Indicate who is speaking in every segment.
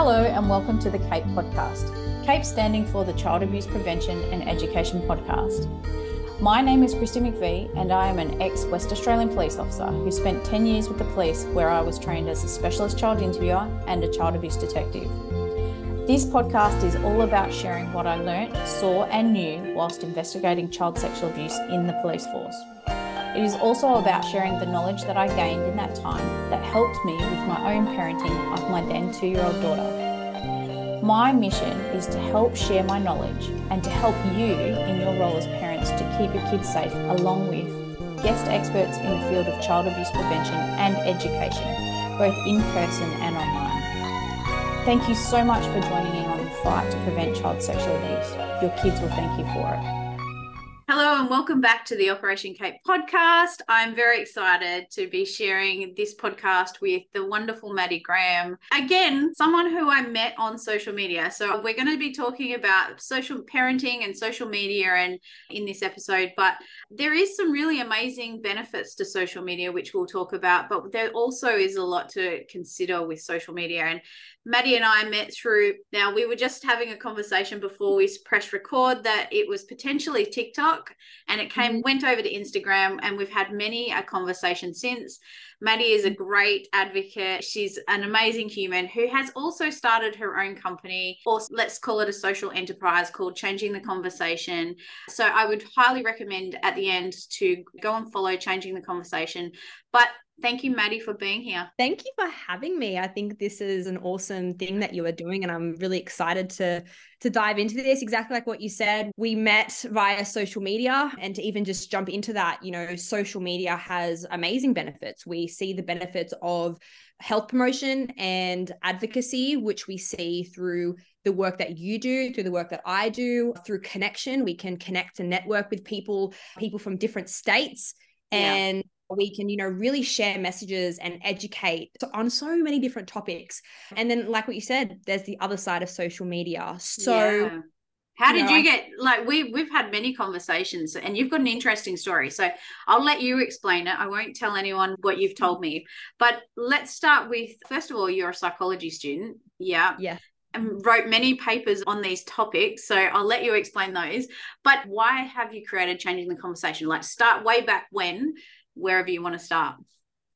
Speaker 1: Hello, and welcome to the CAPE podcast. CAPE standing for the Child Abuse Prevention and Education Podcast. My name is Kristi McVee, and I am an ex West Australian police officer who spent 10 years with the police, where I was trained as a specialist child interviewer and a child abuse detective. This podcast is all about sharing what I learnt, saw, and knew whilst investigating child sexual abuse in the police force. It is also about sharing the knowledge that I gained in that time that helped me with my own parenting of my then two year old daughter. My mission is to help share my knowledge and to help you in your role as parents to keep your kids safe, along with guest experts in the field of child abuse prevention and education, both in person and online. Thank you so much for joining in on the fight to prevent child sexual abuse. Your kids will thank you for it.
Speaker 2: And welcome back to the Operation Cape podcast. I'm very excited to be sharing this podcast with the wonderful Maddie Graham. Again, someone who I met on social media. So we're going to be talking about social parenting and social media and in this episode, but there is some really amazing benefits to social media which we'll talk about, but there also is a lot to consider with social media and Maddie and I met through now we were just having a conversation before we press record that it was potentially TikTok and it came mm-hmm. went over to Instagram and we've had many a conversation since. Maddie is a great advocate. She's an amazing human who has also started her own company, or let's call it a social enterprise called Changing the Conversation. So I would highly recommend at the end to go and follow Changing the Conversation. But Thank you, Maddie, for being here.
Speaker 3: Thank you for having me. I think this is an awesome thing that you are doing, and I'm really excited to to dive into this. Exactly like what you said, we met via social media, and to even just jump into that, you know, social media has amazing benefits. We see the benefits of health promotion and advocacy, which we see through the work that you do, through the work that I do, through connection. We can connect and network with people, people from different states. Yeah. And we can you know really share messages and educate on so many different topics and then like what you said there's the other side of social media so yeah.
Speaker 2: how did you, know, you get like we we've had many conversations and you've got an interesting story so i'll let you explain it i won't tell anyone what you've told me but let's start with first of all you're a psychology student yeah
Speaker 3: yeah
Speaker 2: and wrote many papers on these topics. So I'll let you explain those. But why have you created Changing the Conversation? Like, start way back when wherever you want to start.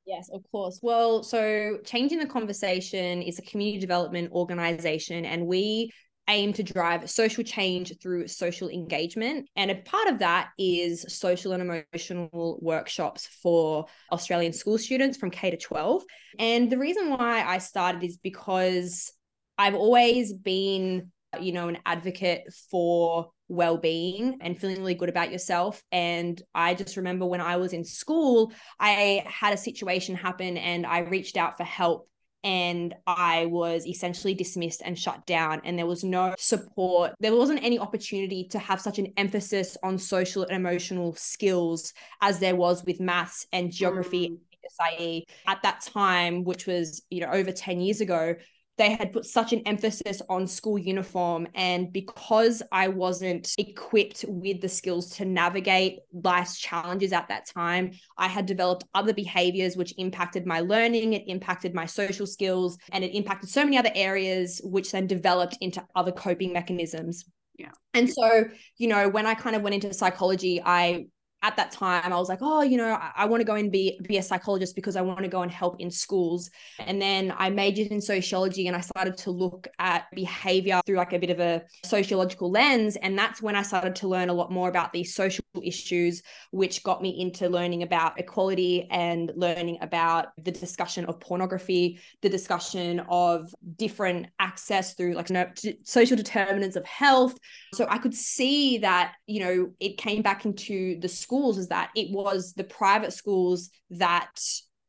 Speaker 3: Yes, of course. Well, so Changing the Conversation is a community development organization, and we aim to drive social change through social engagement. And a part of that is social and emotional workshops for Australian school students from K to 12. And the reason why I started is because I've always been, you know, an advocate for well-being and feeling really good about yourself and i just remember when i was in school i had a situation happen and i reached out for help and I was essentially dismissed and shut down. And there was no support. There wasn't any opportunity to have such an emphasis on social and emotional skills as there was with maths and geography. Mm. SIE at that time, which was you know over 10 years ago, they had put such an emphasis on school uniform. And because I wasn't equipped with the skills to navigate life's challenges at that time, I had developed other behaviors which impacted my learning, it impacted my social skills, and it impacted so many other areas, which then developed into other coping mechanisms.
Speaker 2: Yeah.
Speaker 3: And so, you know, when I kind of went into psychology, I at that time I was like, oh, you know, I, I want to go and be be a psychologist because I want to go and help in schools. And then I majored in sociology and I started to look at behavior through like a bit of a sociological lens. And that's when I started to learn a lot more about these social issues, which got me into learning about equality and learning about the discussion of pornography, the discussion of different access through like you know, social determinants of health. So I could see that, you know, it came back into the school schools is that it was the private schools that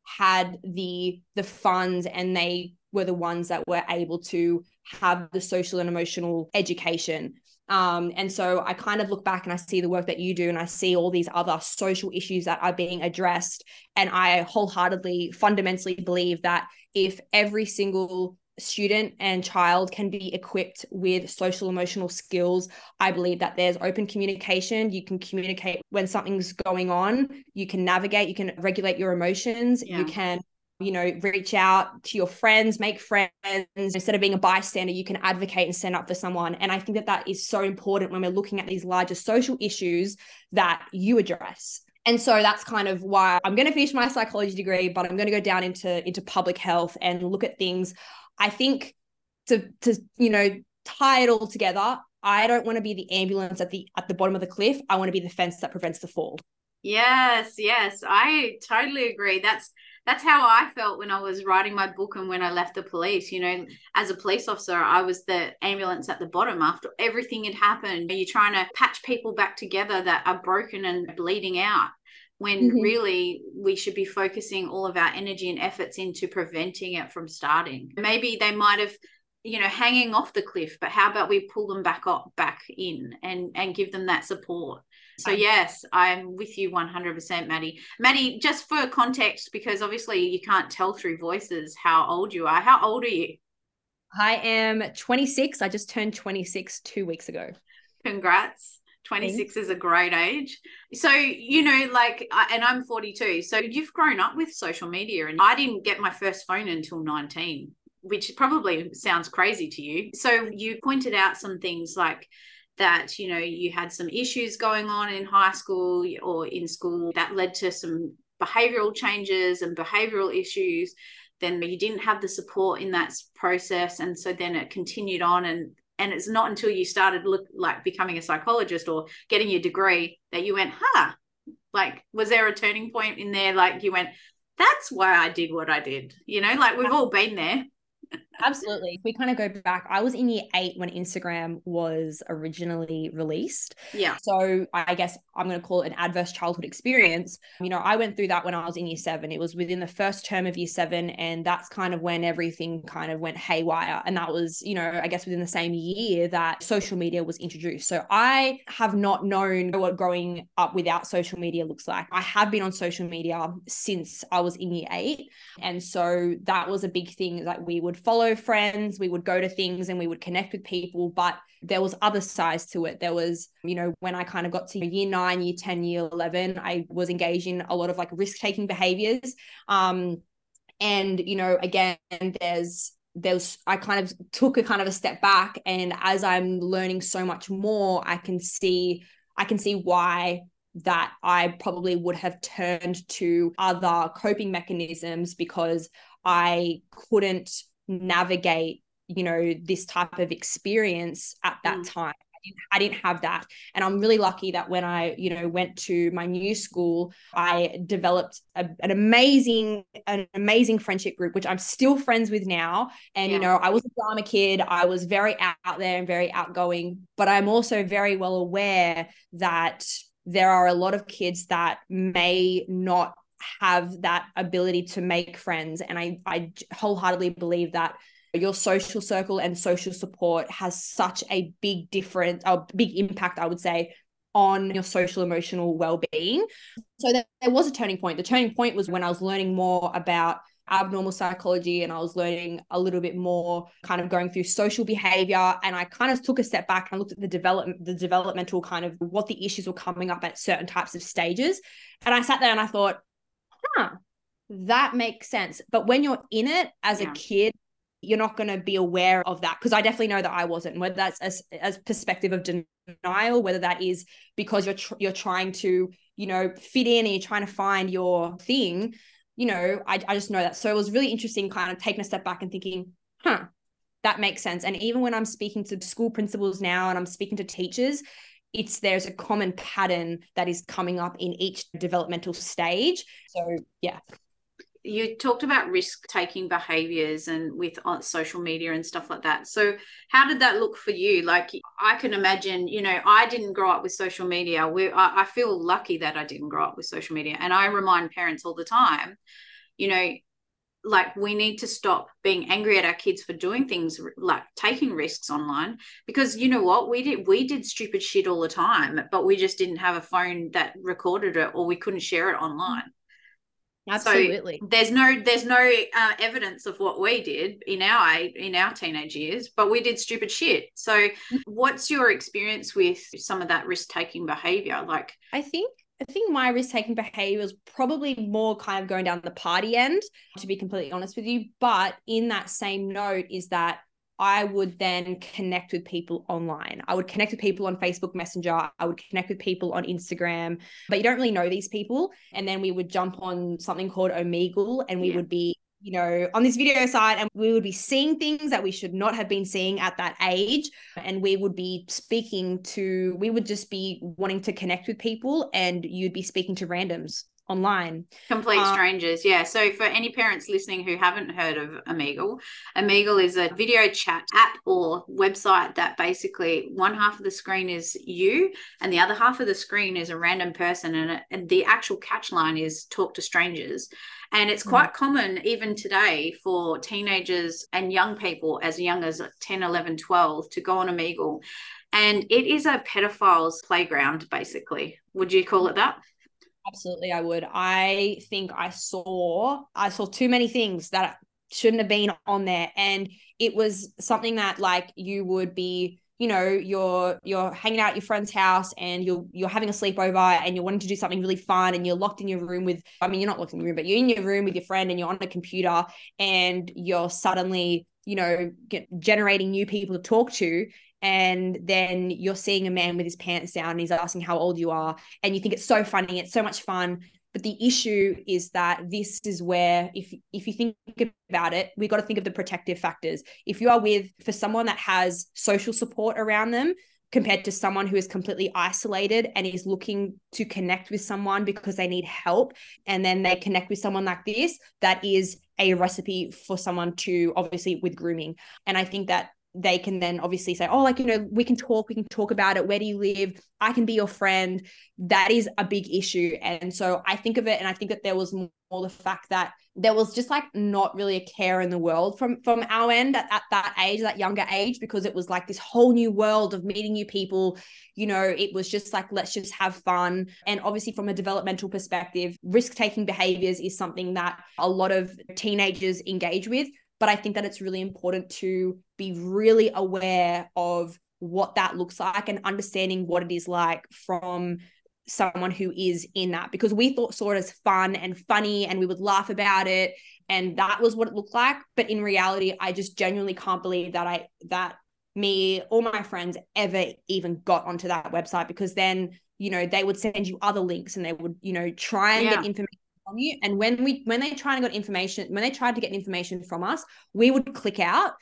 Speaker 3: had the the funds and they were the ones that were able to have the social and emotional education um, and so I kind of look back and I see the work that you do, and I see all these other social issues that are being addressed. And I wholeheartedly, fundamentally believe that if every single student and child can be equipped with social emotional skills i believe that there's open communication you can communicate when something's going on you can navigate you can regulate your emotions yeah. you can you know, reach out to your friends, make friends. Instead of being a bystander, you can advocate and stand up for someone. And I think that that is so important when we're looking at these larger social issues that you address. And so that's kind of why I'm going to finish my psychology degree, but I'm going to go down into into public health and look at things. I think to to you know tie it all together. I don't want to be the ambulance at the at the bottom of the cliff. I want to be the fence that prevents the fall.
Speaker 2: Yes, yes, I totally agree. That's that's how I felt when I was writing my book and when I left the police. You know, as a police officer, I was the ambulance at the bottom after everything had happened. You're trying to patch people back together that are broken and bleeding out when mm-hmm. really we should be focusing all of our energy and efforts into preventing it from starting. Maybe they might have you know hanging off the cliff but how about we pull them back up back in and and give them that support? So yes i'm with you 100% maddie. Maddie just for context because obviously you can't tell through voices how old you are. How old are you?
Speaker 3: I am 26 i just turned 26 two weeks ago.
Speaker 2: Congrats 26 is a great age. So, you know, like, and I'm 42. So you've grown up with social media, and I didn't get my first phone until 19, which probably sounds crazy to you. So you pointed out some things like, that you know you had some issues going on in high school or in school that led to some behavioral changes and behavioral issues then you didn't have the support in that process and so then it continued on and and it's not until you started look like becoming a psychologist or getting your degree that you went huh like was there a turning point in there? Like you went that's why i did what i did you know like we've all been there
Speaker 3: Absolutely. If we kind of go back, I was in year eight when Instagram was originally released.
Speaker 2: Yeah.
Speaker 3: So I guess I'm going to call it an adverse childhood experience. You know, I went through that when I was in year seven. It was within the first term of year seven. And that's kind of when everything kind of went haywire. And that was, you know, I guess within the same year that social media was introduced. So I have not known what growing up without social media looks like. I have been on social media since I was in year eight. And so that was a big thing that we would follow friends, we would go to things and we would connect with people, but there was other sides to it. There was, you know, when I kind of got to year nine, year 10, year 11, I was engaged in a lot of like risk taking behaviors. Um, and, you know, again, there's, there's I kind of took a kind of a step back and as I'm learning so much more I can see I can see why that I probably would have turned to other coping mechanisms because I couldn't navigate you know this type of experience at that mm. time. I didn't, I didn't have that. And i'm really lucky that when i you know went to my new school i developed a, an amazing an amazing friendship group which i'm still friends with now. And yeah. you know i was a drama kid. I was very out there and very outgoing. But i'm also very well aware that there are a lot of kids that may not have that ability to make friends. And I, I wholeheartedly believe that your social circle and social support has such a big difference, a big impact, I would say, on your social emotional well-being. So there, there was a turning point. The turning point was when I was learning more about abnormal psychology and I was learning a little bit more kind of going through social behavior and I kind of took a step back and looked at the development the developmental kind of what the issues were coming up at certain types of stages and I sat there and I thought huh, that makes sense. But when you're in it as yeah. a kid, you're not going to be aware of that because I definitely know that I wasn't. Whether that's as as perspective of denial, whether that is because you're tr- you're trying to you know fit in and you're trying to find your thing, you know, I I just know that. So it was really interesting, kind of taking a step back and thinking, huh, that makes sense. And even when I'm speaking to school principals now and I'm speaking to teachers, it's there's a common pattern that is coming up in each developmental stage. So yeah.
Speaker 2: You talked about risk taking behaviors and with uh, social media and stuff like that. So how did that look for you? Like i can imagine you know i didn't grow up with social media. We I, I feel lucky that i didn't grow up with social media. And i remind parents all the time you know like we need to stop being angry at our kids for doing things like taking risks online because you know what? We did we did stupid shit all the time but we just didn't have a phone that recorded it or we couldn't share it online.
Speaker 3: Absolutely.
Speaker 2: so there's no there's no uh, evidence of what we did in our in our teenage years but we did stupid shit. So what's your experience with some of that risk taking behavior? Like
Speaker 3: i think I think my risk taking behavior was probably more kind of going down the party end, to be completely honest with you. But in that same note, is that I would then connect with people online. I would connect with people on Facebook Messenger. I would connect with people on Instagram, but you don't really know these people. And then we would jump on something called Omegle and we yeah. would be you know, on this video side, and we would be seeing things that we should not have been seeing at that age. And we would be speaking to, we would just be wanting to connect with people, and you'd be speaking to randoms online.
Speaker 2: Complete um, strangers, yeah. So for any parents listening who haven't heard of Omegle, Omegle is a video chat app or website that basically one half of the screen is you and the other half of the screen is a random person and, and the actual catch line is talk to strangers. And it's quite mm. common even today for teenagers and young people as young as 10, 11, 12 to go on Omegle. And it is a pedophile's playground, basically. Would you call it that?
Speaker 3: Absolutely, I would. I think I saw I saw too many things that shouldn't have been on there, and it was something that like you would be you know you're you're hanging out at your friend's house and you're you're having a sleepover and you're wanting to do something really fun and you're locked in your room with i mean you're not locked in your room but you're in your room with your friend and you're on a computer and you're suddenly you know generating new people to talk to and then you're seeing a man with his pants down and he's asking how old you are and you think it's so funny it's so much fun. But the issue is that this is where if if you think about it we've got to think of the protective factors. If you are with for someone that has social support around them compared to someone who is completely isolated and is looking to connect with someone because they need help and then they connect with someone like this that is a recipe for someone to obviously with grooming. And i think that they can then obviously say, oh, like, you know, we can talk, we can talk about it. Where do you live? I can be your friend. That is a big issue. And so I think of it and I think that there was more the fact that there was just like not really a care in the world from from our end at, at that age, that younger age, because it was like this whole new world of meeting new people. You know, it was just like, let's just have fun. And obviously, from a developmental perspective, risk taking behaviors is something that a lot of teenagers engage with but I think that it's really important to be really aware of what that looks like and understanding what it is like from someone who is in that because we thought saw it as fun and funny and we would laugh about it and that was what it looked like but in reality I just genuinely can't believe that I that me or my friends ever even got onto that website because then you know they would send you other links and they would you know try and yeah. get information from you. And when we when they try and got information, when they tried to get information from us, we would click out.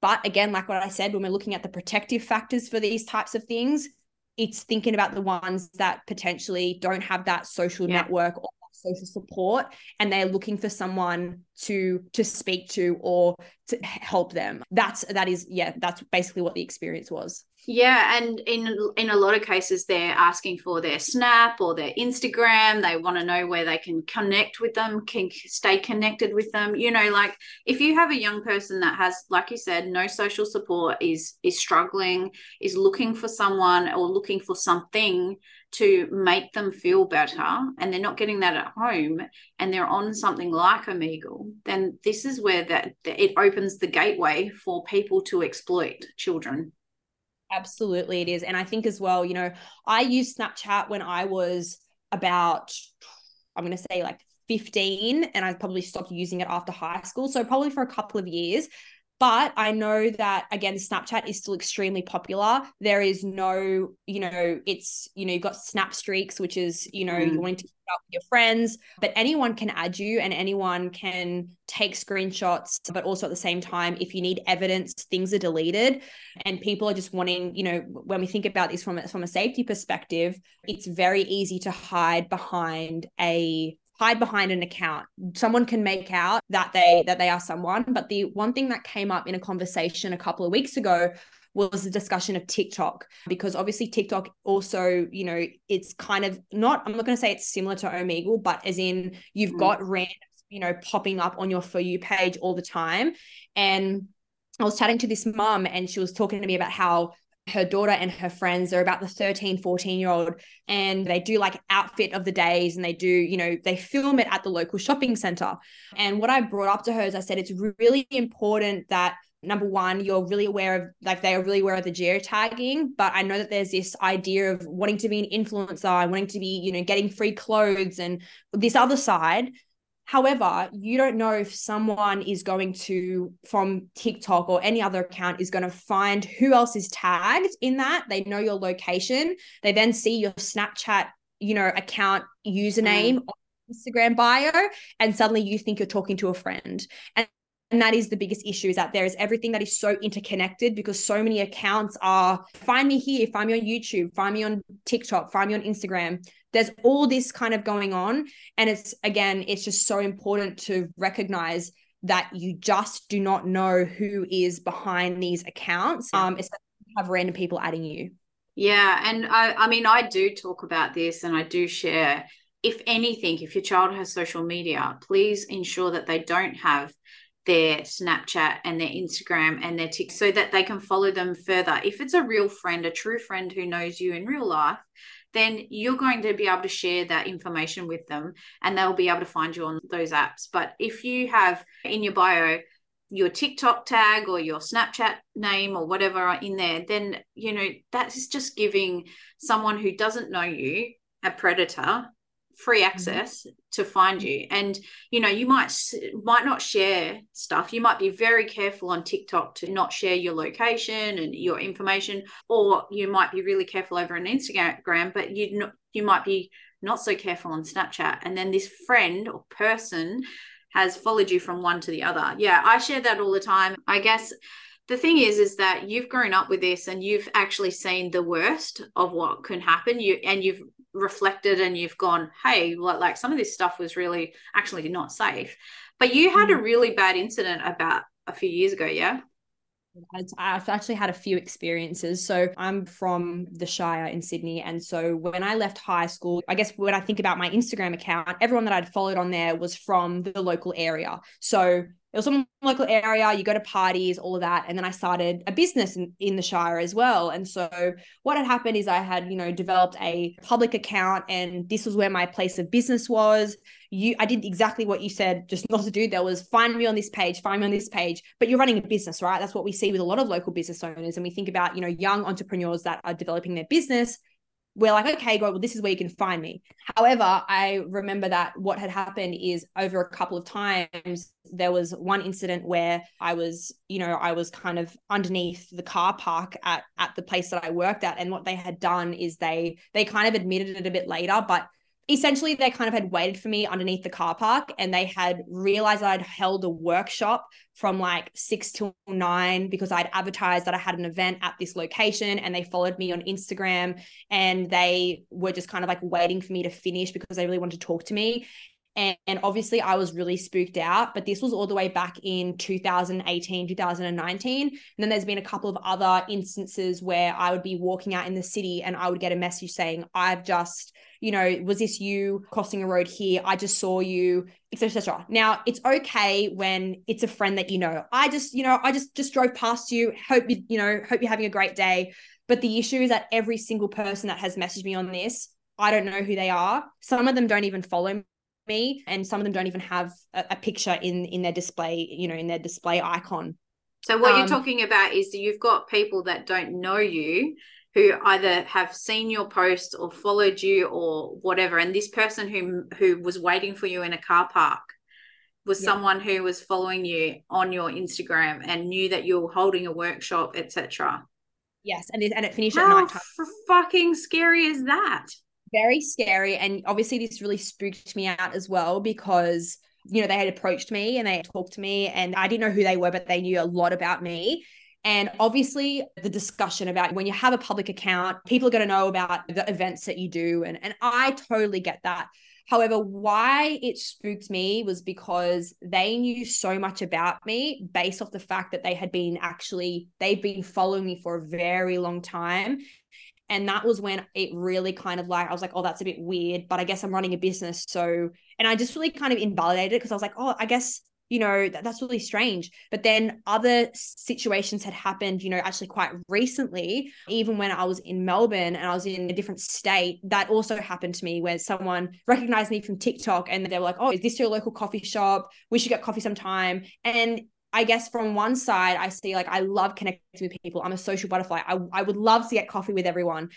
Speaker 3: But again, like what I said, when we're looking at the protective factors for these types of things, it's thinking about the ones that potentially don't have that social yeah. network or social support and they're looking for someone to to speak to or to help them that's that is yeah that's basically what the experience was
Speaker 2: yeah, and in in a lot of cases, they're asking for their Snap or their Instagram. They want to know where they can connect with them, can stay connected with them. You know, like if you have a young person that has, like you said, no social support, is is struggling, is looking for someone or looking for something to make them feel better, and they're not getting that at home, and they're on something like Omegle, then this is where that it opens the gateway for people to exploit children.
Speaker 3: Absolutely, it is. And I think as well, you know, I used Snapchat when I was about, I'm going to say like 15, and I probably stopped using it after high school. So, probably for a couple of years. But I know that again, Snapchat is still extremely popular. There is no, you know, it's, you know, you've got Snap Streaks, which is, you know, mm. you wanting to keep up with your friends, but anyone can add you and anyone can take screenshots. But also at the same time, if you need evidence, things are deleted. And people are just wanting, you know, when we think about this from a, from a safety perspective, it's very easy to hide behind a hide behind an account someone can make out that they that they are someone but the one thing that came up in a conversation a couple of weeks ago was the discussion of TikTok because obviously TikTok also, you know, it's kind of not, I'm not going to say it's similar to Omegle, but as in you've mm. got random, you know, popping up on your For You page all the time. And I was chatting to this mom and she was talking to me about how her daughter and her friends are about the 13 14 year old and they do like outfit of the days and they do you know they film it at the local shopping center and what i brought up to her is i said it's really important that number one, you're really aware of like they are really aware of the geotagging, but I know that there's this idea of wanting to be an influencer and wanting to be, you know, getting free clothes and this other side. However, you don't know if someone is going to, from TikTok or any other account, is going to find who else is tagged in that. They know your location. They then see your Snapchat, you know, account username mm. Instagram bio, and suddenly you think you're talking to a friend. And and that is the biggest issue is that there is everything that is so interconnected because so many accounts are find me here, find me on YouTube, find me on TikTok, find me on Instagram. There's all this kind of going on. And it's again, it's just so important to recognize that you just do not know who is behind these accounts. Um, especially have random people adding you.
Speaker 2: Yeah. And I, I mean, I do talk about this and I do share if anything, if your child has social media, please ensure that they don't have their Snapchat and their Instagram and their TikTok so that they can follow them further. If it's a real friend, a true friend who knows you in real life, then you're going to be able to share that information with them and they'll be able to find you on those apps. But if you have in your bio your TikTok tag or your Snapchat name or whatever in there, then you know that's just giving someone who doesn't know you a predator free mm-hmm. access mm-hmm. to find you. And you know you might might not share stuff. You might be very careful on tiktok to not share your location and your information or you might be really careful over on instagram but you not, you might be not so careful on snapchat. And then this friend or person has followed you from one to the other. Yeah i share that all the time. I guess the thing is is that you've grown up with this and you've actually seen the worst of what can happen. You and you've reflected and you've gone, hey, like some of this stuff was really actually not safe. But you had a mm. really bad incident about a few years ago, yeah?
Speaker 3: I've actually had a few experiences. So I'm from the Shire in Sydney. And so when I left high school, I guess when I think about my Instagram account, everyone that I'd followed on there was from the local area. So it was some local area you go to parties all of that and then i started a business in, in the shire as well. And so what had happened is i had you know developed a public account and this was where my place of business was. You i did exactly what you said just not to do. There was find me on this page find me on this page. But you're running a business right? That's what we see with a lot of local business owners and we think about you know young entrepreneurs that are developing their business we're like, okay, God, well, this is where you can find me. However, I remember that what had happened is over a couple of times, there was one incident where I was, you know, I was kind of underneath the car park at at the place that I worked at. And what they had done is they they kind of admitted it a bit later, but essentially they kind of had waited for me underneath the car park and they had realized I'd held a workshop from like six till nine because I'd advertised that I had an event at this location and they followed me on Instagram and they were just kind of like waiting for me to finish because they really wanted to talk to me. And, and, obviously, I was really spooked out, but this was all the way back in 2018, 2019. And then there's been a couple of other instances where I would be walking out in the city and I would get a message saying, I've just you know, was this you crossing a road here? I just saw you, etc. etc. Now it's okay when it's a friend that you know. I just, you know, I just just drove past you. Hope you, you know, hope you're having a great day. But the issue is that every single person that has messaged me on this, I don't know who they are. Some of them don't even follow me, and some of them don't even have a, a picture in in their display, you know, in their display icon.
Speaker 2: So what um, you're talking about is you've got people that don't know you who either have seen your post or followed you or whatever and this person who who was waiting for you in a car park was yeah. someone who was following you on your Instagram and knew that you were holding a workshop etc
Speaker 3: yes and it, and it finished
Speaker 2: How
Speaker 3: at night time
Speaker 2: fucking scary is that
Speaker 3: very scary and obviously this really spooked me out as well because you know they had approached me and they had talked to me and I didn't know who they were but they knew a lot about me and obviously, the discussion about when you have a public account, people are going to know about the events that you do. And, and I totally get that. However, why it spooked me was because they knew so much about me based off the fact that they had been actually, they've been following me for a very long time. And that was when it really kind of like, I was like, oh, that's a bit weird, but I guess I'm running a business. So, and I just really kind of invalidated it because I was like, oh, I guess you know that, that's really strange. But then other situations had happened you know actually quite recently even when i was in melbourne and i was in a different state that also happened to me where someone recognized me from tiktok and they were like oh is this your local coffee shop? We should get coffee sometime. And I guess from one side, I see like I love connecting with people. I'm a social butterfly. I, I would love to get coffee with everyone.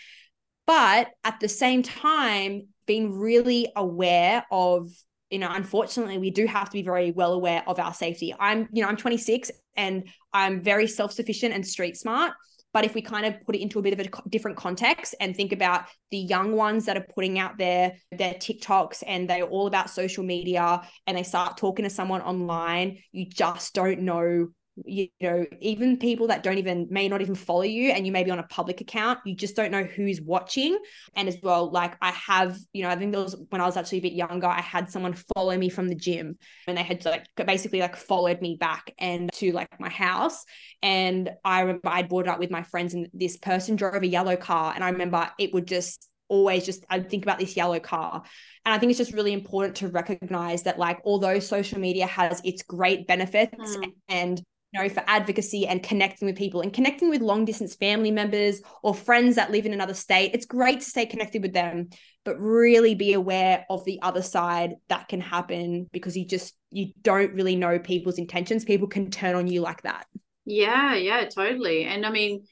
Speaker 3: But at the same time, being really aware of, you know, unfortunately, we do have to be very well aware of our safety. I'm, you know, I'm 26 and I'm very self sufficient and street smart. But if we kind of put it into a bit of a different context and think about the young ones that are putting out their their TikToks and they're all about social media and they start talking to someone online, you just don't know you know even people that don't even may not even follow you and you may be on a public account you just don't know who's watching and as well like i have you know i think there was when i was actually a bit younger i had someone follow me from the gym and they had like basically like followed me back and to like my house and i remember i brought it up with my friends and this person drove a yellow car and i remember it would just always just I think about this yellow car. And I think it's just really important to recognize that like although social media has its great benefits mm. and know, for advocacy and connecting with people and connecting with long distance family members or friends that live in another state. It's great to stay connected with them, but really be aware of the other side that can happen because you just you don't really know people's intentions. People can turn on you like that.
Speaker 2: Yeah, yeah, totally. And I mean,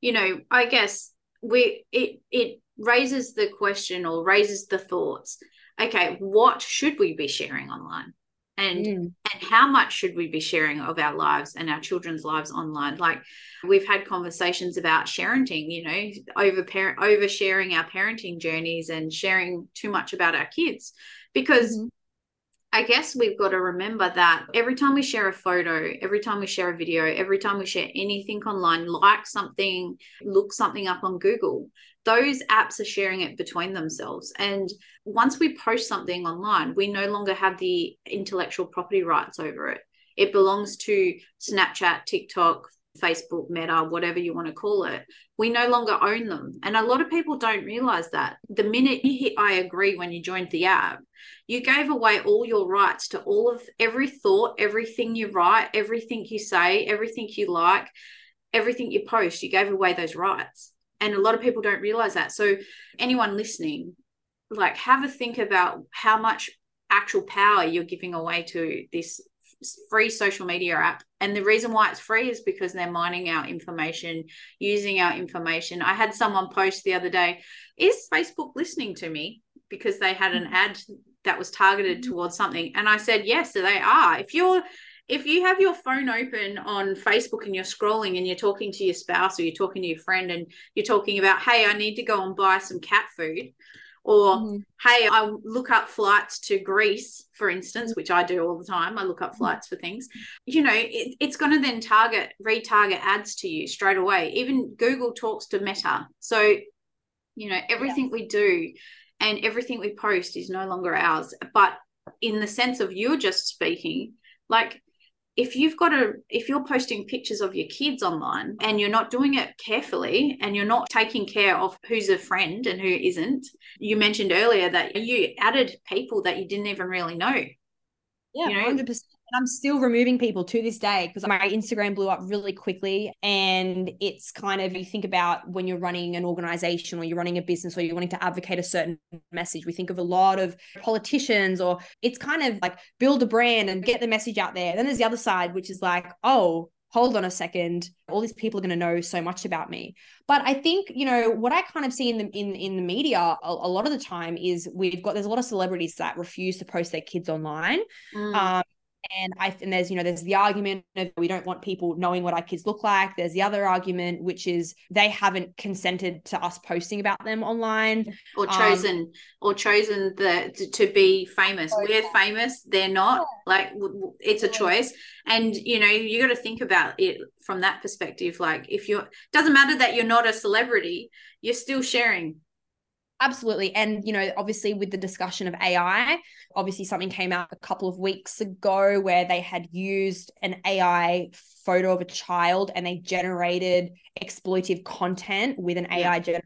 Speaker 2: you know, I guess we it it raises the question or raises the thoughts. Okay, what should we be sharing online? And mm. and how much should we be sharing of our lives and our children's lives online like we've had conversations about parenting you know over parent over sharing our parenting journeys and sharing too much about our kids because mm-hmm. I guess we've got to remember that every time we share a photo, every time we share a video, every time we share anything online, like something, look something up on Google, those apps are sharing it between themselves. And once we post something online, we no longer have the intellectual property rights over it. It belongs to Snapchat, TikTok, Facebook, Meta, whatever you want to call it. We no longer own them. And a lot of people don't realize that. The minute you hit I agree when you joined the app, you gave away all your rights to all of every thought, everything you write, everything you say, everything you like, everything you post. You gave away those rights. And a lot of people don't realize that. So, anyone listening, like, have a think about how much actual power you're giving away to this free social media app. And the reason why it's free is because they're mining our information, using our information. I had someone post the other day, is Facebook listening to me? Because they had an ad that was targeted mm-hmm. towards something. And I said, yes, so they are. If you're if you have your phone open on Facebook and you're scrolling and you're talking to your spouse or you're talking to your friend and you're talking about, hey, I need to go and buy some cat food, or mm-hmm. hey, I look up flights to Greece, for instance, which I do all the time. I look up mm-hmm. flights for things. You know, it, it's going to then target, retarget ads to you straight away. Even Google talks to Meta. So, you know, everything yeah. we do and everything we post is no longer ours. But in the sense of you're just speaking, like if you've got a if you're posting pictures of your kids online and you're not doing it carefully and you're not taking care of who's a friend and who isn't you mentioned earlier that you added people that you didn't even really know
Speaker 3: yeah you know? 100% I'm still removing people to this day because my Instagram blew up really quickly. And it's kind of, you think about when you're running an organization or you're running a business or you're wanting to advocate a certain message, we think of a lot of politicians or it's kind of like build a brand and get the message out there. Then there's the other side, which is like, oh, hold on a second all these people are going to know so much about me but i think you know what i kind of see in the in, in the media a, a lot of the time is we've got there's a lot of celebrities that refuse to post their kids online mm. um, and I and there's you know there's the argument of we don't want people knowing what our kids look like. There's the other argument which is they haven't consented to us posting about them online
Speaker 2: or um, chosen um, or chosen the to, to be famous. Oh, We're famous, they're not. Yeah. Like it's a choice, and you know you got to think about it from that perspective. Like if you're doesn't matter that you're not a celebrity, you're still sharing
Speaker 3: Absolutely. And, you know, obviously with the discussion of AI, obviously something came out a couple of weeks ago where they had used an AI photo of a child and they generated exploitive content with an AI generator.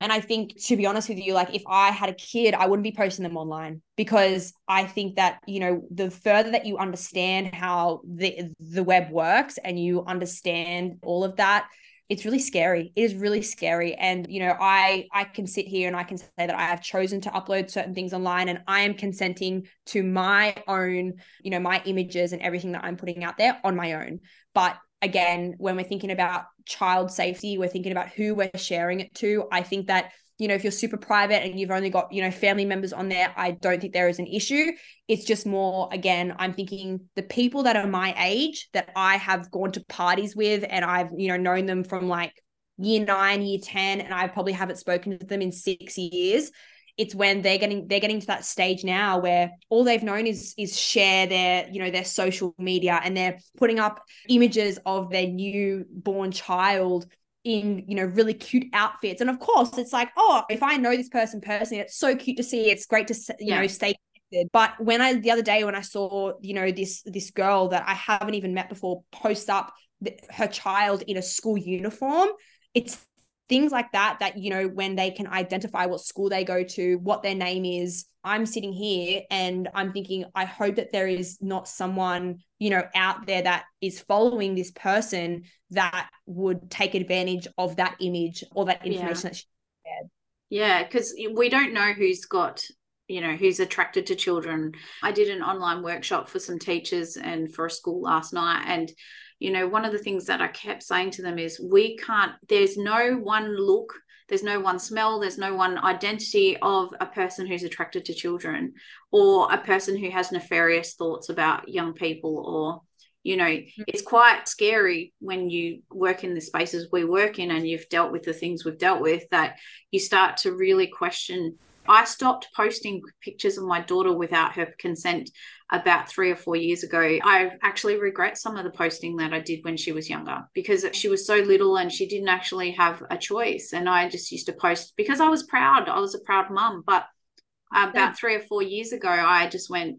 Speaker 3: And I think, to be honest with you, like if I had a kid, I wouldn't be posting them online because I think that, you know, the further that you understand how the, the web works and you understand all of that, it's really scary. It is really scary. And you know i i can sit here and i can say that i have chosen to upload certain things online and i am consenting to my own you know my images and everything that i'm putting out there on my own. But again when we're thinking about child safety we're thinking about who we're sharing it to i think that you know, if you're super private and you've only got, you know, family members on there, I don't think there is an issue. It's just more, again, I'm thinking the people that are my age that I have gone to parties with and I've, you know, known them from like year nine, year 10, and I probably haven't spoken to them in six years. It's when they're getting they're getting to that stage now where all they've known is is share their you know their social media and they're putting up images of their newborn child in you know really cute outfits. And of course it's like oh if i know this person personally it's so cute to see. It's great to you yeah. know stay connected. But when i the other day when i saw you know this this girl that i haven't even met before post up the, her child in a school uniform it's things like that that you know when they can identify what school they go to what their name is i'm sitting here and i'm thinking i hope that there is not someone you know out there that is following this person that would take advantage of that image or that information yeah. that she shared
Speaker 2: yeah because we don't know who's got you know who's attracted to children i did an online workshop for some teachers and for a school last night and you know one of the things that i kept saying to them is we can't there's no one look there's no one smell there's no one identity of a person who's attracted to children or a person who has nefarious thoughts about young people or you know mm-hmm. it's quite scary when you work in the spaces we work in and you've dealt with the things we've dealt with that you start to really question I stopped posting pictures of my daughter without her consent about three or four years ago. I actually regret some of the posting that I did when she was younger because she was so little and she didn't actually have a choice. And I just used to post because I was proud. I was a proud mum. But about three or four years ago, I just went,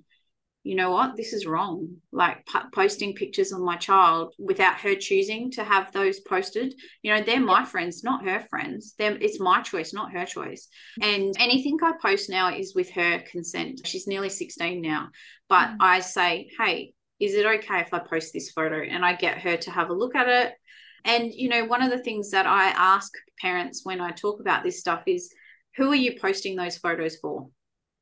Speaker 2: you know what, this is wrong. Like p- posting pictures of my child without her choosing to have those posted. You know, they're my friends, not her friends. They're, it's my choice, not her choice. And anything I post now is with her consent. She's nearly 16 now. But mm. I say, hey, is it okay if I post this photo? And I get her to have a look at it. And, you know, one of the things that I ask parents when I talk about this stuff is, who are you posting those photos for?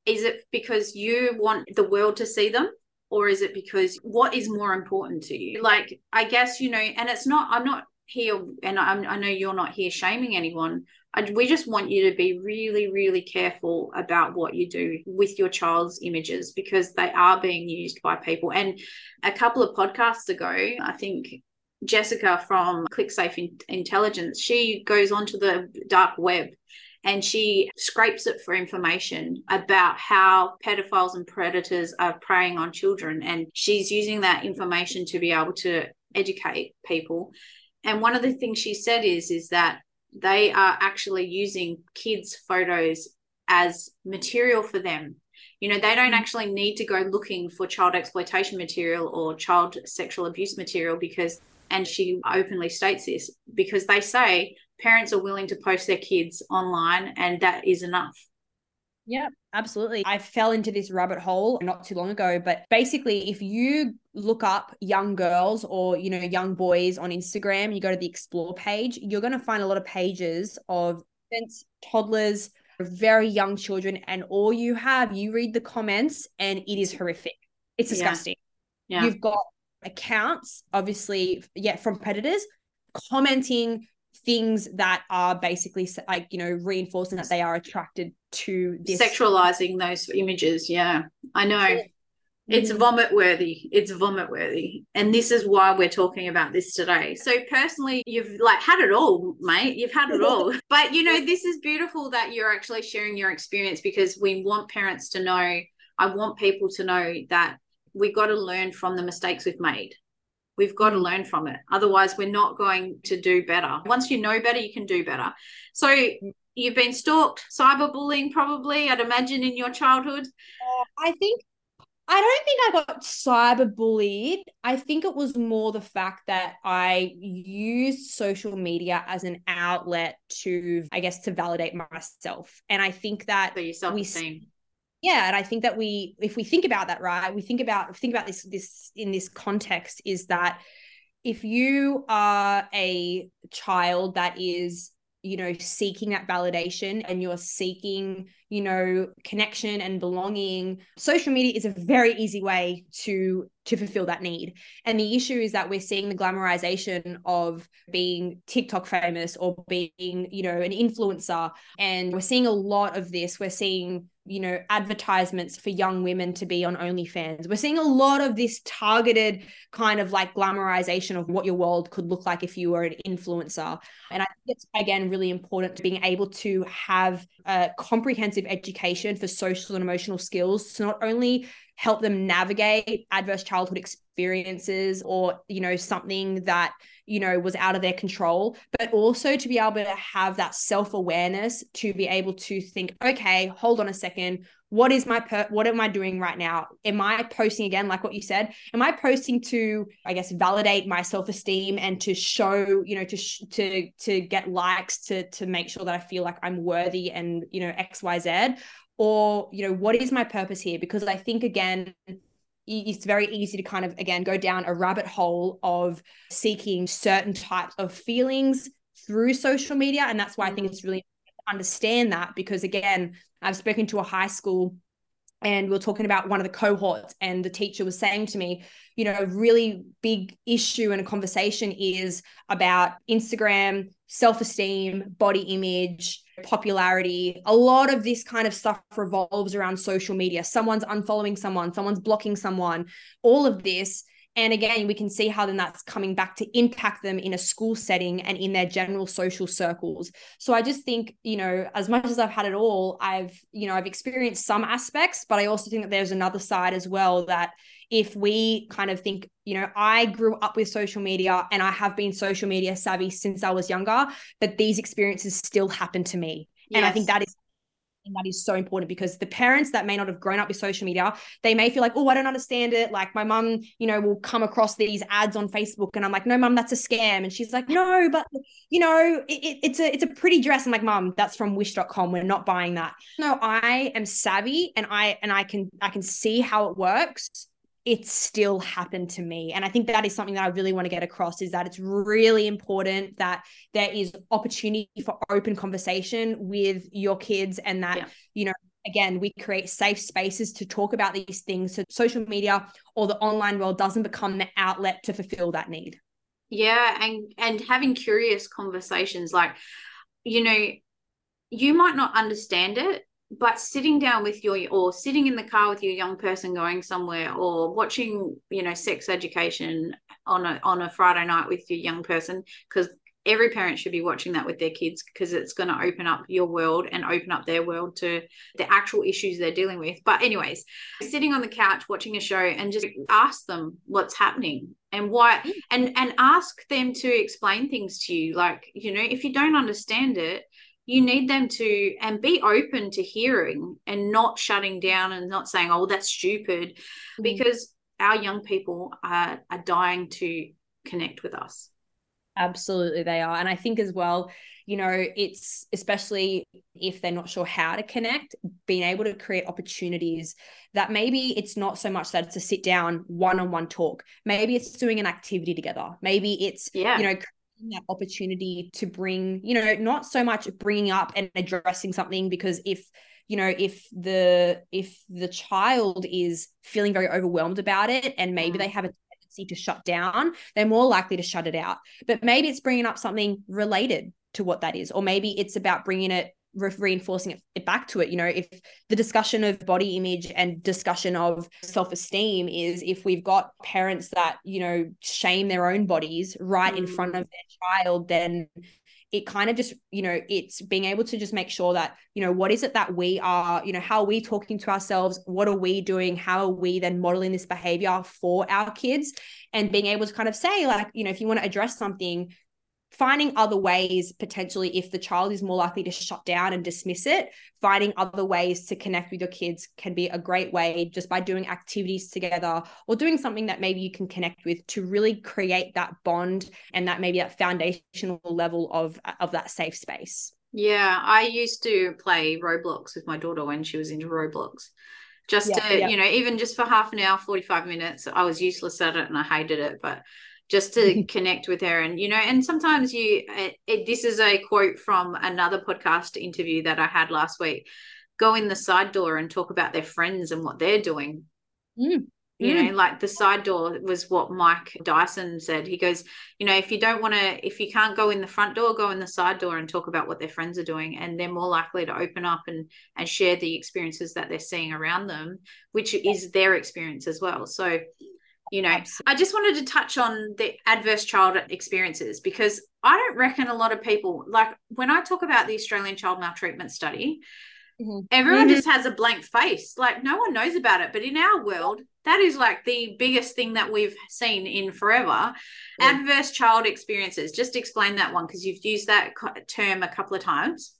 Speaker 2: Is it because you want the world to see them? Or is it because what is more important to you? Like, I guess, you know, and it's not, I'm not here, and I'm, i know you're not here shaming anyone. I, we just want you to be really, really careful about what you do with your child's images because they are being used by people. And a couple of podcasts ago, I think Jessica from ClickSafe Intelligence, she goes onto the dark web and she scrapes it for information about how pedophiles and predators are preying on children. And she's using that information to be able to educate people. And one of the things she said is, is that they are actually using kids' photos as material for them. You know, they don't mm-hmm. actually need to go looking for child exploitation material or child sexual abuse material because, and she openly states this, because they say parents are willing to post their kids online and that is enough.
Speaker 3: Yeah, absolutely. I fell into this rabbit hole not too long ago, but basically if you look up young girls or, you know, young boys on Instagram, you go to the explore page, you're going to find a lot of pages of toddlers, very young children and all you have, you read the comments and it is horrific. It's disgusting. Yeah. yeah. You've got accounts obviously yeah from predators commenting things that are basically like you know reinforcing that they are attracted to this
Speaker 2: sexualizing those images yeah. I know. It's mm-hmm. vomit worthy. It's vomit worthy. And this is why we're talking about this today. So personally you've like had it all mate. You've had it all. But you know this is beautiful that you're actually sharing your experience because we want parents to know. I want people to know that we got to learn from the mistakes we've made We've got to learn from it. Otherwise, we're not going to do better. Once you know better, you can do better. So you've been stalked, cyberbullying probably, I'd imagine, in your childhood.
Speaker 3: Uh, I think I don't think I got cyberbullied. I think it was more the fact that I used social media as an outlet to, I guess, to validate myself. And I think that
Speaker 2: so self-esteem
Speaker 3: yeah and i think that we if we think about that right we think about think about this this in this context is that if you are a child that is you know seeking that validation and you're seeking you know connection and belonging social media is a very easy way to to fulfill that need and the issue is that we're seeing the glamorization of being tiktok famous or being you know an influencer and we're seeing a lot of this we're seeing you know advertisements for young women to be on OnlyFans. We're seeing a lot of this targeted kind of like glamorization of what your world could look like if you were an influencer. And I think it's again really important to being able to have a comprehensive education for social and emotional skills to not only help them navigate adverse childhood experiences or you know something that you know was out of their control but also to be able to have that self-awareness to be able to think okay hold on a second what is my per- what am i doing right now? Am i posting again like what you said? Am i posting to i guess validate my self-esteem and to show you know to sh- to to get likes to to make sure that i feel like i'm worthy and you know xyz or you know what is my purpose here? Because i think again it's very easy to kind of again go down a rabbit hole of seeking certain types of feelings through social media. And that's why i think mm. it's really understand that because again i've spoken to a high school and we are talking about one of the cohorts and the teacher was saying to me you know a really big issue in a conversation is about instagram self-esteem body image popularity. A lot of this kind of stuff revolves around social media. Someone's unfollowing someone someone's blocking someone. All of this and again, we can see how then that's coming back to impact them in a school setting and in their general social circles. So I just think, you know, as much as I've had it all, I've, you know, I've experienced some aspects, but I also think that there's another side as well that if we kind of think, you know, I grew up with social media and I have been social media savvy since I was younger, but these experiences still happen to me. Yes. And I think that is and that is so important because the parents that may not have grown up with social media, they may feel like, oh, I don't understand it. Like my mum, you know, will come across these ads on Facebook, and I'm like, no, mum, that's a scam. And she's like, no, but you know, it, it's a it's a pretty dress. I'm like, mum, that's from Wish.com. We're not buying that. No, I am savvy, and I and I can I can see how it works it still happened to me and i think that is something that i really want to get across is that it's really important that there is opportunity for open conversation with your kids and that yeah. you know again we create safe spaces to talk about these things so social media or the online world doesn't become the outlet to fulfill that need
Speaker 2: yeah and and having curious conversations like you know you might not understand it but sitting down with your or sitting in the car with your young person going somewhere or watching you know sex education on a on a friday night with your young person because every parent should be watching that with their kids because it's going to open up your world and open up their world to the actual issues they're dealing with. But anyways sitting on the couch watching a show and just ask them what's happening and why mm. and and ask them to explain things to you. Like you know if you don't understand it you need them to and be open to hearing and not shutting down and not saying oh that's stupid mm. because our young people are, are dying to connect with us
Speaker 3: absolutely they are and i think as well you know it's especially if they're not sure how to connect being able to create opportunities that maybe it's not so much that it's a sit down one-on-one talk maybe it's doing an activity together maybe it's yeah. you know that opportunity to bring, you know, not so much bringing up and addressing something because if you know if the if the child is feeling very overwhelmed about it and maybe mm. they have a tendency to shut down they're more likely to shut it out but maybe it's bringing up something related to what that is or maybe it's about bringing it re- reinforcing it, it back to it you know if the discussion of body image and discussion of self-esteem is if we've got parents that you know shame their own bodies right in front of their child then it kind of just you know it's being able to just make sure that you know what is it that we are you know how are we talking to ourselves? What are we doing? How are we then modeling this behavior for our kids? And being able to kind of say like you know if you want to address something finding other ways potentially if the child is more likely to shut down and dismiss it finding other ways to connect with your kids can be a great way just by doing activities together or doing something that maybe you can connect with to really create that bond and that maybe that foundational level of of that safe space
Speaker 2: yeah i used to play roblox with my daughter when she was into roblox just yeah, to yeah. you know even just for half an hour 45 minutes i was useless at it and i hated it but just to connect with her and you know and sometimes you it, it, this is a quote from another podcast interview that i had last week go in the side door and talk about their friends and what they're doing
Speaker 3: mm.
Speaker 2: you
Speaker 3: Mm.
Speaker 2: know like the side door was what mike dyson said he goes you know if you don't want to if you can't go in the front door go in the side door and talk about what their friends are doing and they're more likely to open up and and share the experiences that they're seeing around them which is their experience as well so you know. I just wanted to touch on the adverse child experiences because i don't reckon a lot of people like when i talk about the australian child maltreatment study
Speaker 3: Mhm.
Speaker 2: everyone
Speaker 3: Mhm.
Speaker 2: just has a blank face. Like no one knows about it. But in our world that is like the biggest thing that we've seen in forever.
Speaker 3: Yeah.
Speaker 2: adverse child experiences. Just explain that one because you've used that term a couple of times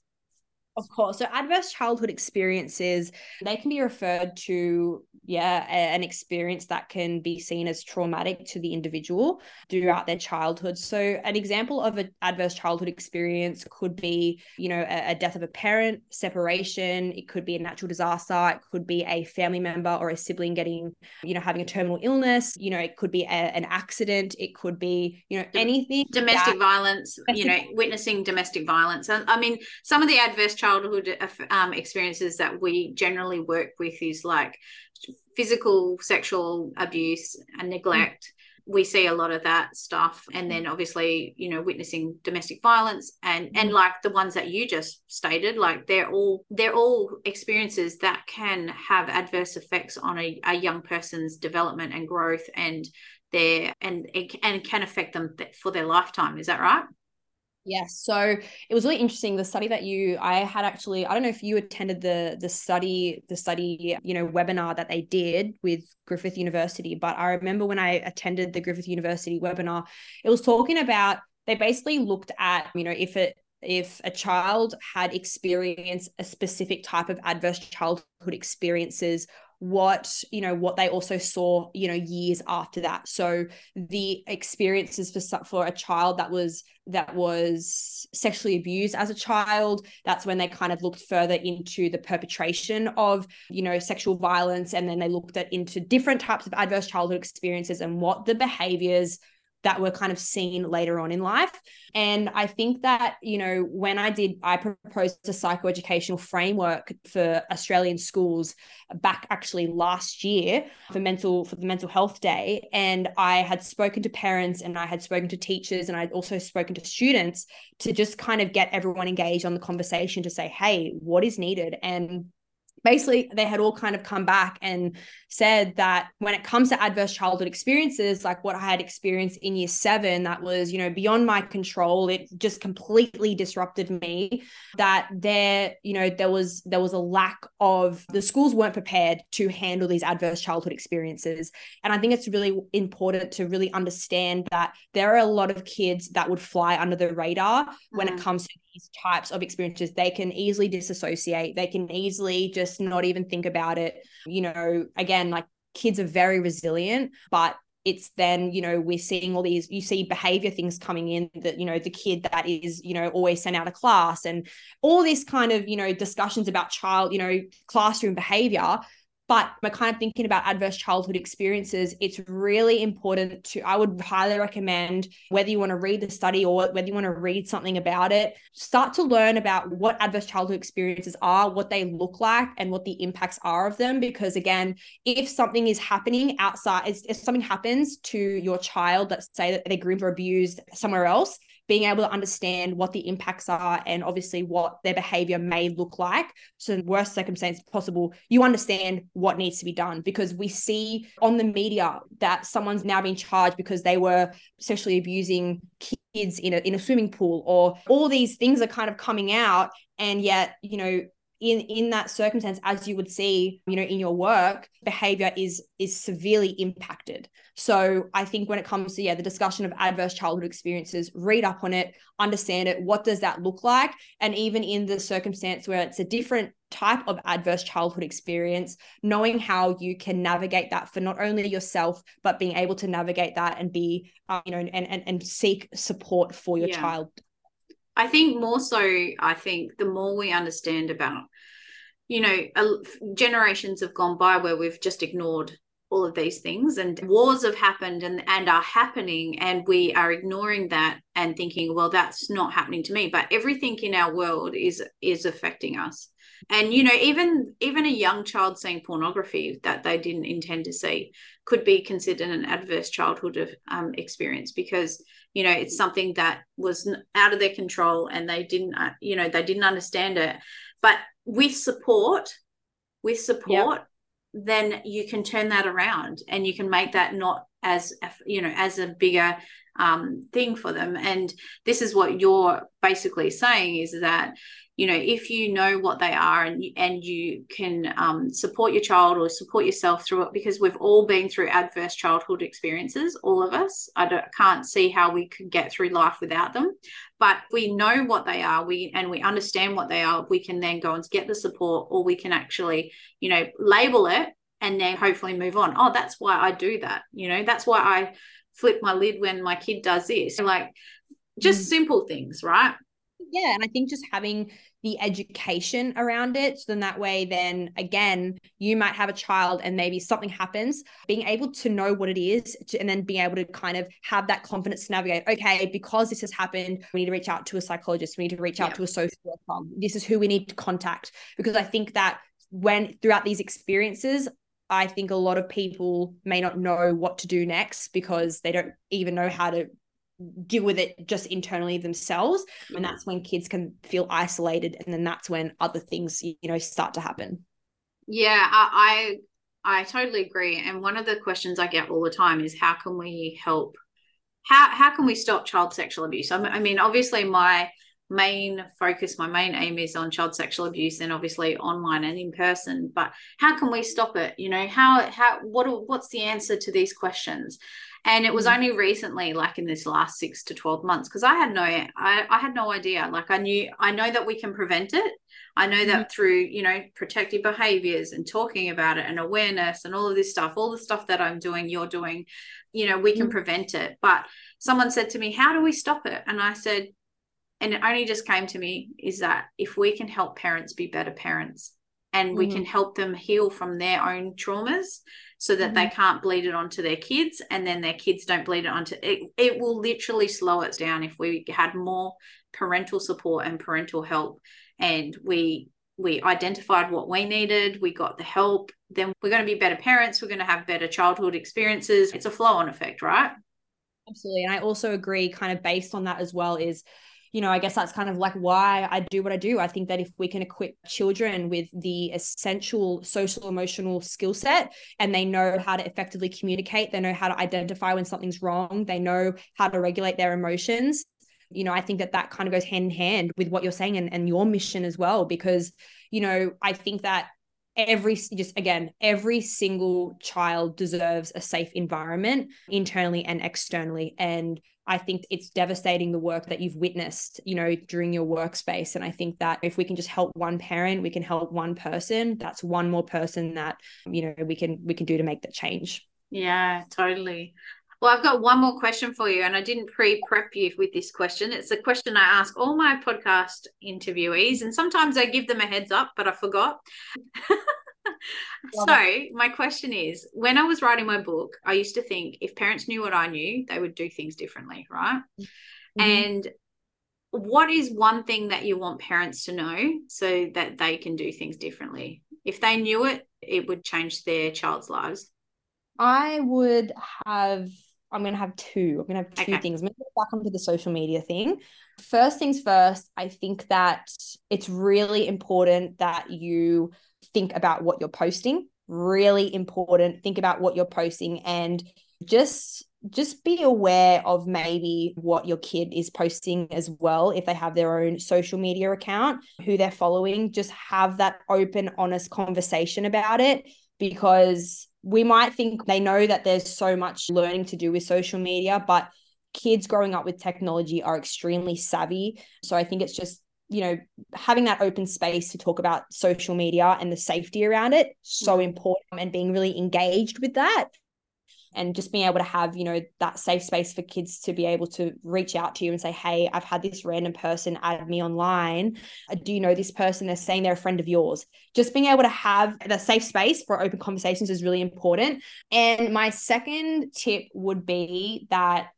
Speaker 3: Of course. So adverse childhood experiences, they can be referred to, yeah, an experience that can be seen as traumatic to the individual throughout their childhood. So an example of an adverse childhood experience could be, you know, a, a death of a parent, separation, it could be a natural disaster, it could be a family member or a sibling getting, you know, having a terminal illness, you know, it could be a, an accident, it could be, you know, anything
Speaker 2: domestic
Speaker 3: that-
Speaker 2: violence you know witnessing domestic violence. And i mean some of the adverse childhood um, experiences that we generally work with is like physical sexual abuse and neglect. We see a lot of that stuff. And then obviously you know witnessing domestic violence and and like the ones that you just stated like they're all they're all experiences that can have adverse effects on a, a young person's development and growth and their and it, and can affect them th- for their lifetime. Is that right
Speaker 3: Yes. So it was really interesting. The study that you, I had actually, I don't know if you attended the the study, the study, you know, webinar that they did with Griffith University, but I remember when I attended the Griffith University webinar, it was talking about they basically looked at, you know, if it if a child had experienced a specific type of adverse childhood experiences what you know what they also saw you know years after that. So the experiences for for a child that was that was sexually abused as a child that's when they kind of looked further into the perpetration of you know sexual violence and then they looked at into different types of adverse childhood experiences and what the behaviors that were kind of seen later on in life. And I think that, you know, when I did, I proposed a psychoeducational framework for Australian schools back actually last year for mental for the mental health day. And I had spoken to parents and I had spoken to teachers and I'd also spoken to students to just kind of get everyone engaged on the conversation to say, hey, what is needed? And basically they had all kind of come back and said that when it comes to adverse childhood experiences like what i had experienced in year seven that was you know beyond my control it just completely disrupted me that there you know there was there was a lack of the schools weren't prepared to handle these adverse childhood experiences and i think it's really important to really understand that there are a lot of kids that would fly under the radar when
Speaker 2: Mm.
Speaker 3: it comes to these types of experiences they can easily disassociate they can easily just not even think about it. You know again like kids are very resilient but it's then you know we're seeing all these you see behavior things coming in that you know the kid that is you know always sent out of class and all this kind of you know discussions about child you know classroom behavior but we're kind of thinking about adverse childhood experiences it's really important to i would highly recommend whether you want to read the study or whether you want to read something about it start to learn about what adverse childhood experiences are what they look like and what the impacts are of them. Because again if something is happening outside if something happens to your child let's say that they're groomed or abused somewhere else being able to understand what the impacts are and obviously what their behavior may look like. So, in worst circumstance possible, you understand what needs to be done because we see on the media that someone's now been charged because they were sexually abusing kids in a, in a swimming pool, or all these things are kind of coming out. And yet, you know, in in that circumstance as you would see you know in your work behavior is is severely impacted. So i think when it comes to yeah the discussion of adverse childhood experiences read up on it understand it. What does that look like? And even in the circumstance where it's a different type of adverse childhood experience knowing how you can navigate that for not only yourself but being able to navigate that and be uh, you know and, and and seek support for your
Speaker 2: Yeah.
Speaker 3: child
Speaker 2: I think more so, I think the more we understand about, you know, generations have gone by where we've just ignored all of these things and wars have happened and, and are happening and we are ignoring that and thinking well that's not happening to me. But everything in our world is is affecting us. And you know even even a young child seeing pornography that they didn't intend to see could be considered an adverse childhood um, experience because you know it's something that was out of their control and they didn't uh, you know they didn't understand it. But with support with support yep then you can turn that around and you can make that not as you know as a bigger um, thing for them. And this is what you're basically saying is that you know if you know what they are and and you can um, support your child or support yourself through it because we've all been through adverse childhood experiences all of us. I can't see how we could get through life without them. But we know what they are we and we understand what they are we can then go and get the support or we can actually you know label it and then hopefully move on. Oh that's why i do that you know that's why i flip my lid when my kid does this. Like just mm. simple things right?
Speaker 3: Yeah and i think just having the education around it. So then that way then again you might have a child and maybe something happens being able to know what it is to, and then being able to kind of have that confidence to navigate okay because this has happened we need to reach out to a psychologist. We need to reach out yeah. to a social worker. This is who we need to contact. Because i think that when throughout these experiences I think a lot of people may not know what to do next because they don't even know how to deal with it just internally themselves and mm-hmm. that's when kids can feel isolated and then that's when other things you know start to happen
Speaker 2: yeah i i, I totally agree and one of the questions i get all the time is how can we help how how can we stop child sexual abuse i mean obviously my main focus, my main aim is on child sexual abuse and obviously online and in person. But how can we stop it? You know, how how what what's the answer to these questions? And it was mm. only recently, like in this last six to 12 months, because I had no I, I had no idea. Like I knew I know that we can prevent it. I know that mm-hmm. through, you know, protective behaviors and talking about it and awareness and all of this stuff, all the stuff that I'm doing, you're doing, you know, we can mm-hmm. prevent it. But someone said to me, How do we stop it? And I said, and it only just came to me is that if we can help parents be better parents and mm-hmm. we can help them heal from their own traumas so that mm-hmm. they can't bleed it onto their kids and then their kids don't bleed it onto it it will literally slow us down if we had more parental support and parental help and we we identified what we needed we got the help then we're going to be better parents we're going to have better childhood experiences it's a flow on effect right
Speaker 3: absolutely and i also agree kind of based on that as well is you know, I guess that's kind of like why I do what I do. I think that if we can equip children with the essential social emotional skill set and they know how to effectively communicate, they know how to identify when something's wrong, they know how to regulate their emotions. You know, I think that that kind of goes hand in hand with what you're saying and, and your mission as well, because, you know, I think that every just again every single child deserves a safe environment internally and externally and I think it's devastating the work that you've witnessed, you know, during your workspace. And I think that if we can just help one parent, we can help one person. That's one more person that, you know, we can we can do to make that change.
Speaker 2: Yeah, totally. Well, I've got one more question for you, and I didn't pre prep you with this question. It's a question I ask all my podcast interviewees, and sometimes I give them a heads up, but I forgot. so my question is when i was writing my book i used to think if parents knew what i knew they would do things differently right mm-hmm. and what is one thing that you want parents to know so that they can do things differently if they knew it it would change their child's lives
Speaker 3: i would have i'm going to have two i'm going to have two okay. things. I'm going to go back onto the social media thing. First things first i think that it's really important that you think about what you're posting. Really important think about what you're posting and just just be aware of maybe what your kid is posting as well. If they have their own social media account who they're following just have that open honest conversation about it because we might think they know that there's so much learning to do with social media but kids growing up with technology are extremely savvy so i think it's just you know having that open space to talk about social media and the safety around it so mm-hmm. important and being really engaged with that and just being able to have you know that safe space for kids to be able to reach out to you and say hey i've had this random person add me online. Uh, do you know this person? They're saying they're a friend of yours. Just being able to have the safe space for open conversations is really important. And my second tip would be that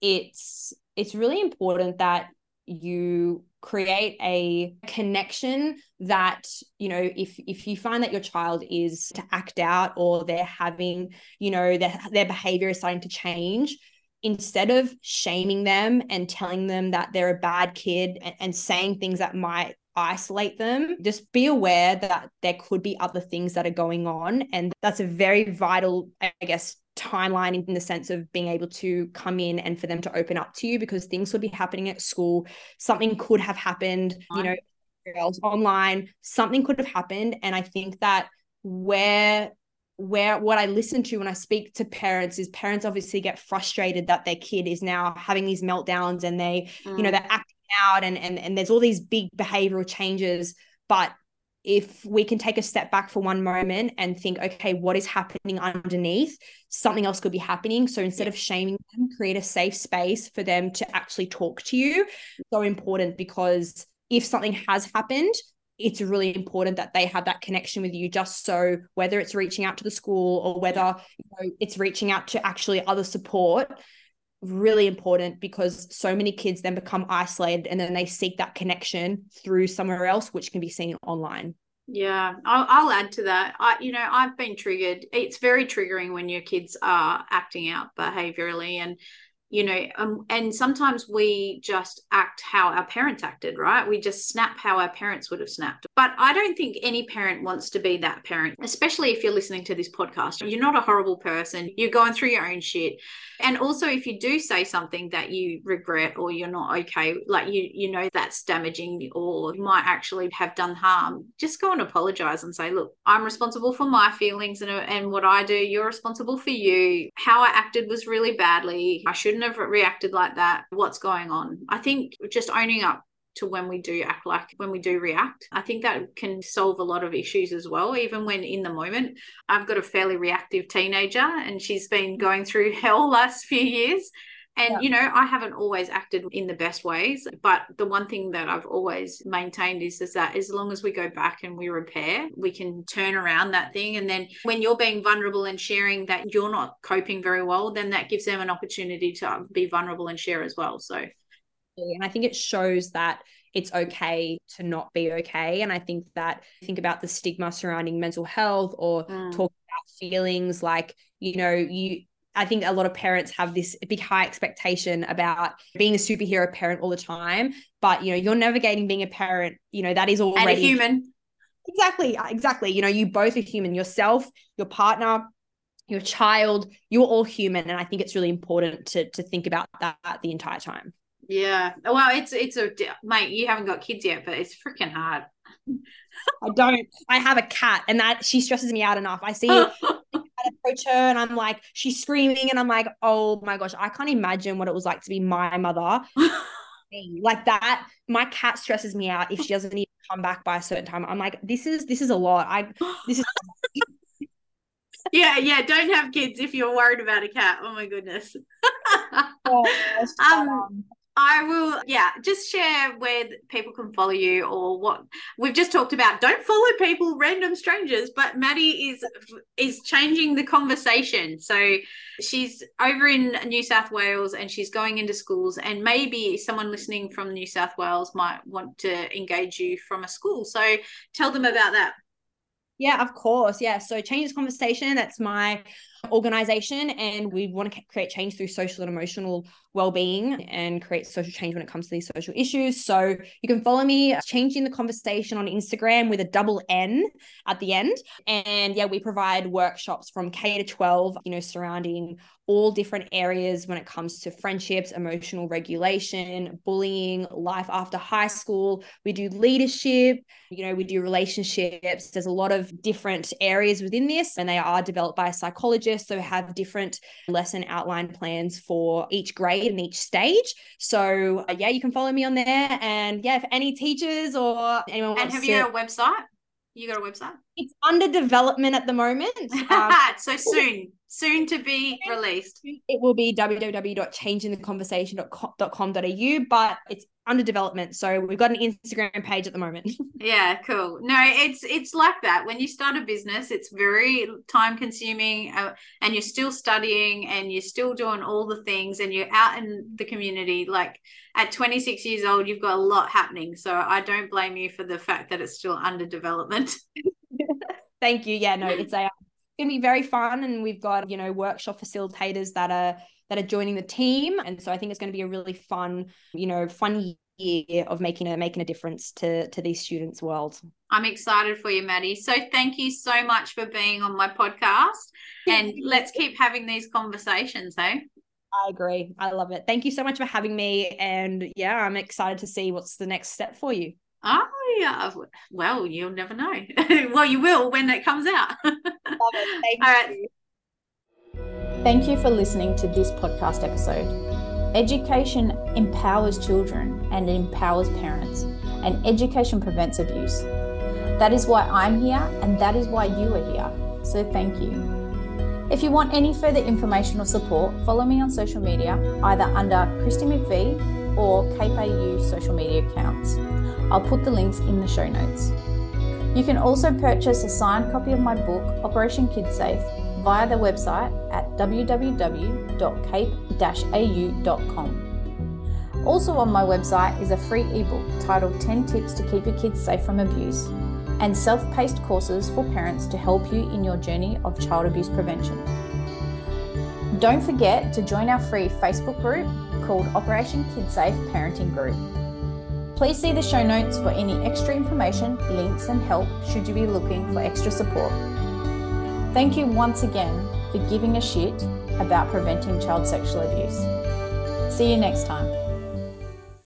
Speaker 3: it's it's really important that you create a connection that you know if if you find that your child is to act out or they're having you know their, their behavior is starting to change instead of shaming them and telling them that they're a bad kid and, and saying things that might isolate them just be aware that there could be other things that are going on and that's a very vital i guess timeline in the sense of being able to come in and for them to open up to you because things would be happening at school something could have happened you know else online something could have happened and i think that where where what i listen to when i speak to parents is parents obviously get frustrated that their kid is now having these meltdowns and they mm. you know mm. they're acting out and and and there's all these big behavioral changes but if we can take a step back for one moment and think, okay, what is happening underneath? Something else could be happening. So instead of shaming them, create a safe space for them to actually talk to you. So important because if something has happened, it's really important that they have that connection with you just so whether it's reaching out to the school or whether you know, it's reaching out to actually other support really important because so many kids then become isolated and then they seek that connection through somewhere else which can be seen online.
Speaker 2: Yeah I'll, I'll add to that. I you know i've been triggered. It's very triggering when your kids are acting out behaviorally and you know um, and sometimes we just act how our parents acted right? We just snap how our parents would have snapped. But i don't think any parent wants to be that parent especially if you're listening to this podcast. You're not a horrible person. You're going through your own shit and also if you do say something that you regret or you're not okay like you you know that's damaging or might actually have done harm just go and apologize and say look i'm responsible for my feelings and, and what i do. You're responsible for you. How i acted was really badly. I shouldn't have reacted like that. What's going on? I think just owning up to when we do act like when we do react. I think that can solve a lot of issues as well, even when in the moment. I've got a fairly reactive teenager and she's been going through hell last few years. And, yeah. you know, I haven't always acted in the best ways. But the one thing that I've always maintained is, is that as long as we go back and we repair, we can turn around that thing. And then when you're being vulnerable and sharing that you're not coping very well, then that gives them an opportunity to be vulnerable and share as well. So,
Speaker 3: and I think it shows that it's okay to not be okay. And I think that think about the stigma surrounding mental health or mm. talk about feelings like, you know, you I think a lot of parents have this big high expectation about being a superhero parent all the time. But you know, you're navigating being a parent, you know, that is already
Speaker 2: and a human.
Speaker 3: Exactly. Exactly. You know, you both are human, yourself, your partner, your child, you're all human. And I think it's really important to to think about that the entire time.
Speaker 2: Yeah. Well, it's it's a mate. You haven't got kids yet, but it's freaking hard.
Speaker 3: I don't. I have a cat, and that she stresses me out enough. I see I approach her, and I'm like, she's screaming, and I'm like, oh my gosh, I can't imagine what it was like to be my mother. like that, my cat stresses me out if she doesn't even come back by a certain time. I'm like, this is this is a lot. I this is.
Speaker 2: yeah, yeah. Don't have kids if you're worried about a cat. Oh my goodness. oh, um, I will, yeah, just share where people can follow you or what we've just talked about. Don't follow people, random strangers. But Maddie is is changing the conversation. So she's over in New South Wales and she's going into schools. And maybe someone listening from New South Wales might want to engage you from a school. So tell them about that.
Speaker 3: Yeah, of course. Yeah. So change this conversation. That's my organization and we want to create change through social and emotional well-being and create social change when it comes to these social issues so you can follow me changing the conversation on instagram with a double n at the end and yeah we provide workshops from k to 12 you know surrounding all different areas when it comes to friendships, emotional regulation, bullying, life after high school. We do leadership, you know, we do relationships. There's a lot of different areas within this, and they are developed by a psychologist. So have different lesson outline plans for each grade and each stage. So uh, yeah, you can follow me on there. And yeah, if any teachers or anyone
Speaker 2: and have you got a website? You got a website?
Speaker 3: It's under development at the moment.
Speaker 2: Um, so soon soon to be released.
Speaker 3: It will be www.changingtheconversation.com.au, but it's under development. So we've got an Instagram page at the moment.
Speaker 2: yeah, cool. No, it's it's like that. When you start a business, it's very time consuming, uh, and you're still studying, and you're still doing all the things, and you're out in the community. Like at 26 years old, you've got a lot happening. So I don't blame you for the fact that it's still under development.
Speaker 3: Thank you. Yeah, no, it's a going to be very fun and we've got you know workshop facilitators that are that are joining the team and so i think it's going to be a really fun you know fun year of making a making a difference to to these students world
Speaker 2: i'm excited for you maddie so thank you so much for being on my podcast and let's keep having these conversations hey
Speaker 3: I agree. I love it. Thank you so much for having me. And yeah, I'm excited to see what's the next step for you.
Speaker 2: Oh, yeah. Well, you'll never know. well, you will when it comes out. Love
Speaker 3: it. Thank All right.
Speaker 1: You. Thank you for listening to this podcast episode. Education empowers children and it empowers parents, and education prevents abuse. That is why I'm here, and that is why you are here. So, thank you. If you want any further information or support, follow me on social media, either under Kristi McVee or AU social media accounts. I'll put the links in the show notes. You can also purchase a signed copy of my book, Operation Kid Safe, via the website at www.cape-au.com. Also on my website is a free ebook titled 10 Tips to Keep Your Kids Safe from Abuse and self paced courses for parents to help you in your journey of child abuse prevention. Don't forget to join our free Facebook group called Operation Kid Safe Parenting Group. Please see the show notes for any extra information, links, and help should you be looking for extra support. Thank you once again for giving a shit about preventing child sexual abuse. See you next time.